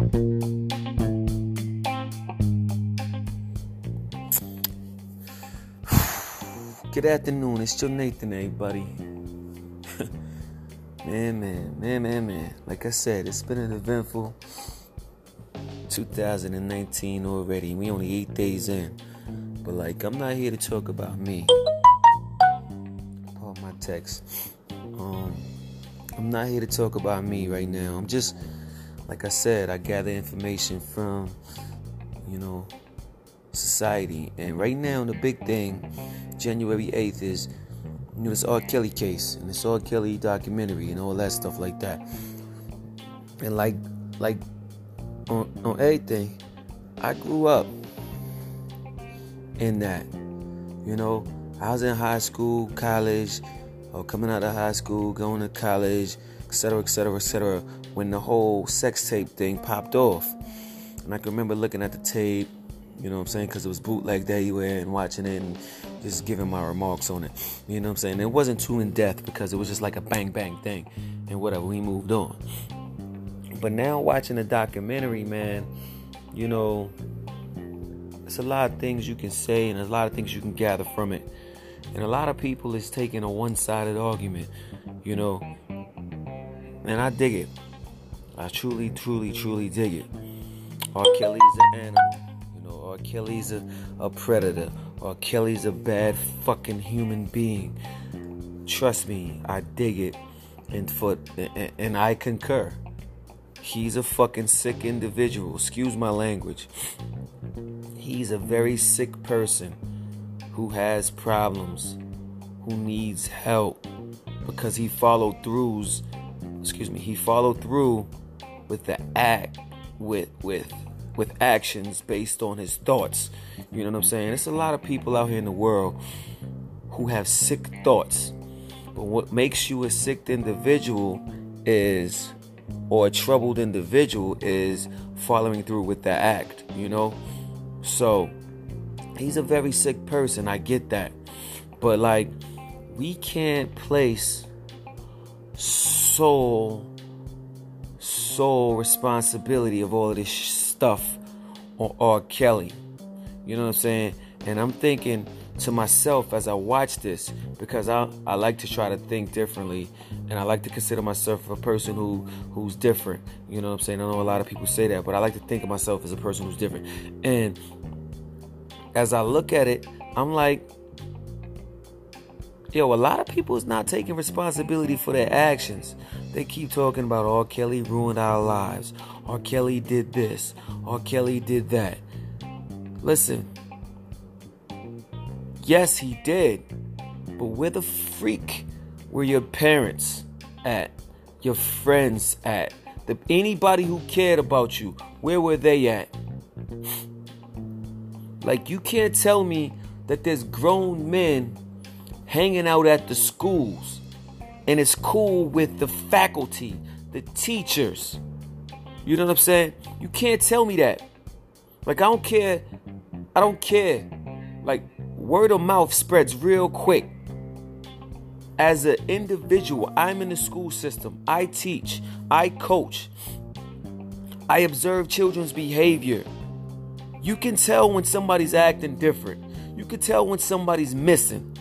Good afternoon. It's your Nathan, everybody. man, man, man, man, man. Like I said, it's been an eventful 2019 already. We only eight days in. But like, I'm not here to talk about me. Paul, my text. Um, I'm not here to talk about me right now. I'm just, like I said, I gather information from, you know, society. And right now, the big thing, January 8th, is you know this R. Kelly case and this R. Kelly documentary and all that stuff like that. And like, like on, on everything, I grew up in that. You know, I was in high school, college, or coming out of high school, going to college, etc., etc., etc. When the whole sex tape thing popped off, and I can remember looking at the tape you know what I'm saying? Because it was bootleg everywhere and watching it and just giving my remarks on it. You know what I'm saying? It wasn't too in depth because it was just like a bang bang thing and whatever. We moved on. But now watching the documentary, man, you know, it's a lot of things you can say and there's a lot of things you can gather from it. And a lot of people is taking a one-sided argument, you know. And I dig it. I truly, truly, truly dig it. R. Kelly is an animal. You know, R. Kelly's a, a predator. R. Kelly's a bad fucking human being. Trust me, I dig it, and for and, and I concur. He's a fucking sick individual. Excuse my language. He's a very sick person who has problems, who needs help because he followed throughs. Excuse me, he followed through with the act with with with actions based on his thoughts. You know what I'm saying? There's a lot of people out here in the world who have sick thoughts. But what makes you a sick individual is, or a troubled individual, is following through with the act, you know? So, he's a very sick person. I get that. But, like, we can't place soul, soul responsibility of all of this stuff on R. Kelly. You know what I'm saying? And I'm thinking to myself as I watch this because I, I like to try to think differently and I like to consider myself a person who who's different. You know what I'm saying? I know a lot of people say that, but I like to think of myself as a person who's different. And as I look at it, I'm like, yo, a lot of people is not taking responsibility for their actions. They keep talking about R. Kelly ruined our lives. R. Kelly did this. R. Kelly did that. Listen. Yes, he did. But where the freak were your parents at? Your friends at? The, anybody who cared about you, where were they at? Like, you can't tell me that there's grown men hanging out at the schools and it's cool with the faculty, the teachers. You know what I'm saying? You can't tell me that. Like I don't care. I don't care. Like word of mouth spreads real quick. As an individual, I'm in the school system. I teach, I coach. I observe children's behavior. You can tell when somebody's acting different. You can tell when somebody's missing.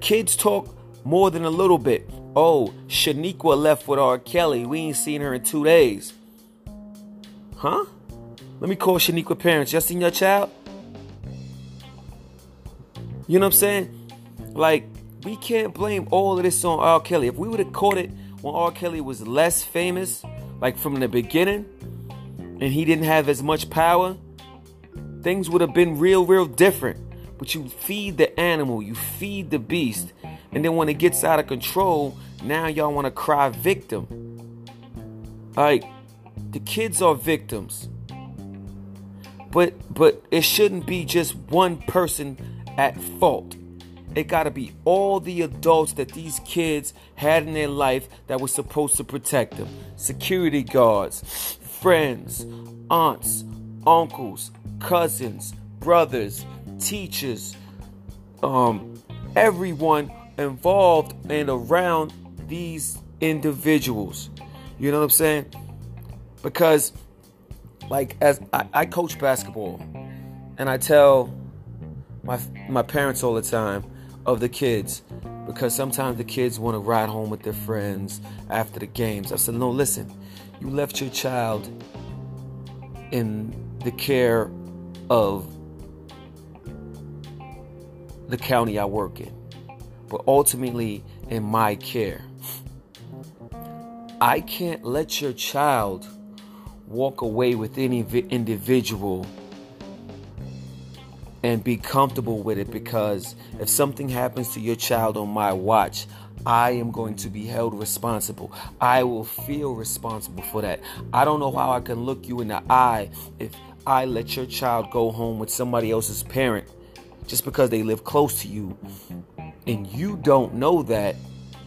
Kids talk more than a little bit. Oh, Shaniqua left with R. Kelly. We ain't seen her in two days. Huh? Let me call Shaniqua parents. Y'all seen your child? You know what I'm saying? Like, we can't blame all of this on R. Kelly. If we would have caught it when R. Kelly was less famous, like from the beginning, and he didn't have as much power, things would have been real, real different. But you feed the animal, you feed the beast, and then when it gets out of control, now y'all want to cry victim. Like the kids are victims. But but it shouldn't be just one person at fault. It got to be all the adults that these kids had in their life that were supposed to protect them. Security guards, friends, aunts, uncles, cousins, brothers, teachers, um, everyone involved and around these individuals. You know what I'm saying? Because, like, as I, I coach basketball, and I tell my my parents all the time of the kids because sometimes the kids want to ride home with their friends after the games. I said, no, listen, you left your child in the care of the county I work in, but ultimately in my care. I can't let your child walk away with any individual and be comfortable with it because if something happens to your child on my watch, I am going to be held responsible. I will feel responsible for that. I don't know how I can look you in the eye if I let your child go home with somebody else's parent just because they live close to you and you don't know that.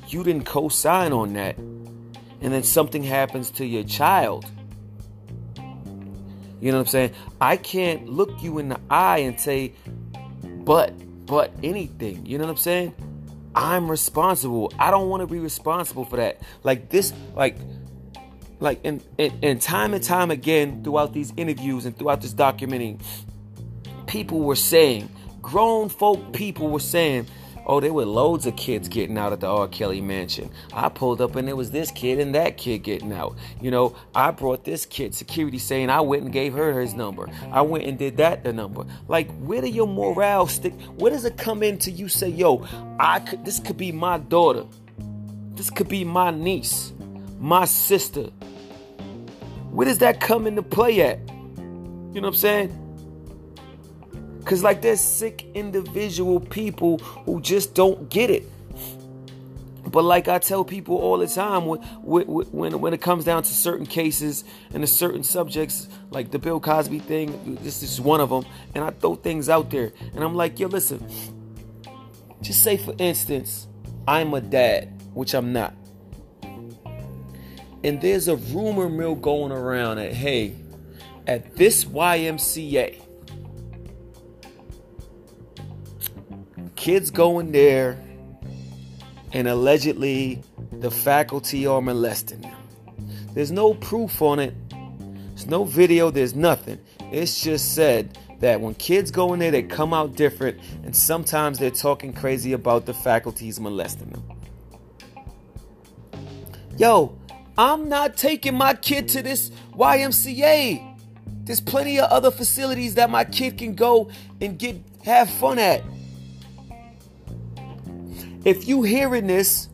You didn't co sign on that. And then something happens to your child you know what I'm saying? I can't look you in the eye and say, but, but anything. You know what I'm saying? I'm responsible. I don't want to be responsible for that. Like this, like, like, and, and, and time and time again throughout these interviews and throughout this documenting, people were saying, grown folk people were saying, Oh, there were loads of kids getting out at the R. Kelly mansion. I pulled up and there was this kid and that kid getting out. You know, I brought this kid security saying I went and gave her his number. I went and did that the number. Like, where do your morale stick? Where does it come into you say, yo, I could this could be my daughter. This could be my niece, my sister. Where does that come into play at? You know what I'm saying? Because, like, there's sick individual people who just don't get it. But like I tell people all the time, when, when, it comes down to certain cases and to certain subjects, like the Bill Cosby thing, this is one of them, and I throw things out there, and I'm like, yo, listen, just say for instance, I'm a dad, which I'm not, and there's a rumor mill going around that hey, at this YMCA, kids going there and allegedly the faculty are molesting them. There's no proof on it. There's no video, there's nothing. It's just said that when kids go in there, they come out different, and sometimes they're talking crazy about the faculties molesting them. Yo, I'm not taking my kid to this YMCA. There's plenty of other facilities that my kid can go and get have fun at. If you hearing this,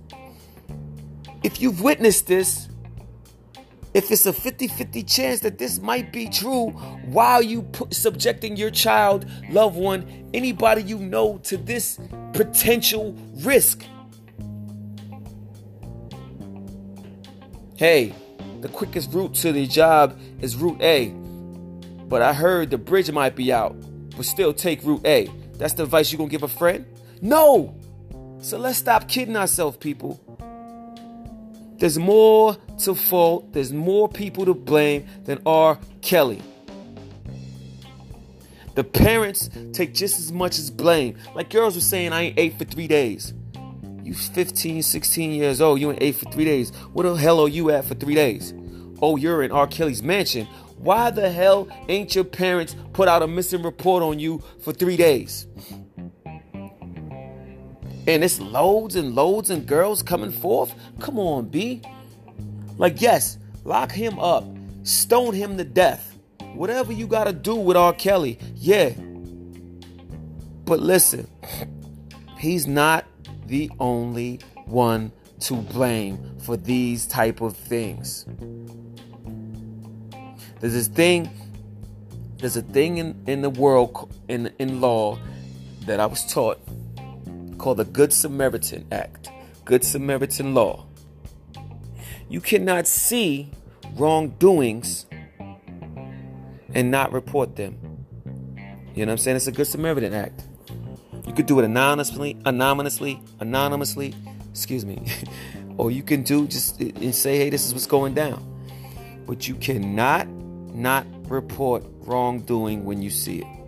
if you've witnessed this, if it's a 50-50 chance that this might be true, why are you subjecting your child, loved one, anybody you know to this potential risk? Hey, the quickest route to the job is Route A. But I heard the bridge might be out, but still take Route A. That's the advice you're gonna give a friend? No! So let's stop kidding ourselves, people. There's more to fault, there's more people to blame than R. Kelly. The parents take just as much as blame. Like girls were saying, I ain't ate for three days. You 15, 16 years old, you ain't ate for three days. Where the hell are you at for three days? Oh, you're in R. Kelly's mansion. Why the hell ain't your parents put out a missing report on you for three days? And it's loads and loads and girls coming forth. Come on, B. Like, yes, lock him up, stone him to death. Whatever you got to do with R. Kelly, yeah. But listen, he's not the only one to blame for these type of things. There's this thing, there's a thing in, in the world, in, in law, that I was taught called the Good Samaritan Act, Good Samaritan Law. You cannot see wrongdoings and not report them. You know what I'm saying? It's a Good Samaritan Act. You could do it anonymously, anonymously, anonymously, excuse me. or you can do just and say, hey, this is what's going down. But you cannot not report wrongdoing when you see it.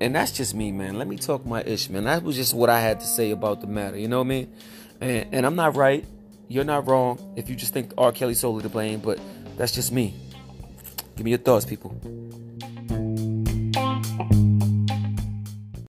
And that's just me, man. Let me talk my ish, man. That was just what I had to say about the matter. You know what I mean? And, and I'm not right. you're not wrong if you just think R. Kelly's solely to blame, but that's just me. Give me your thoughts, people.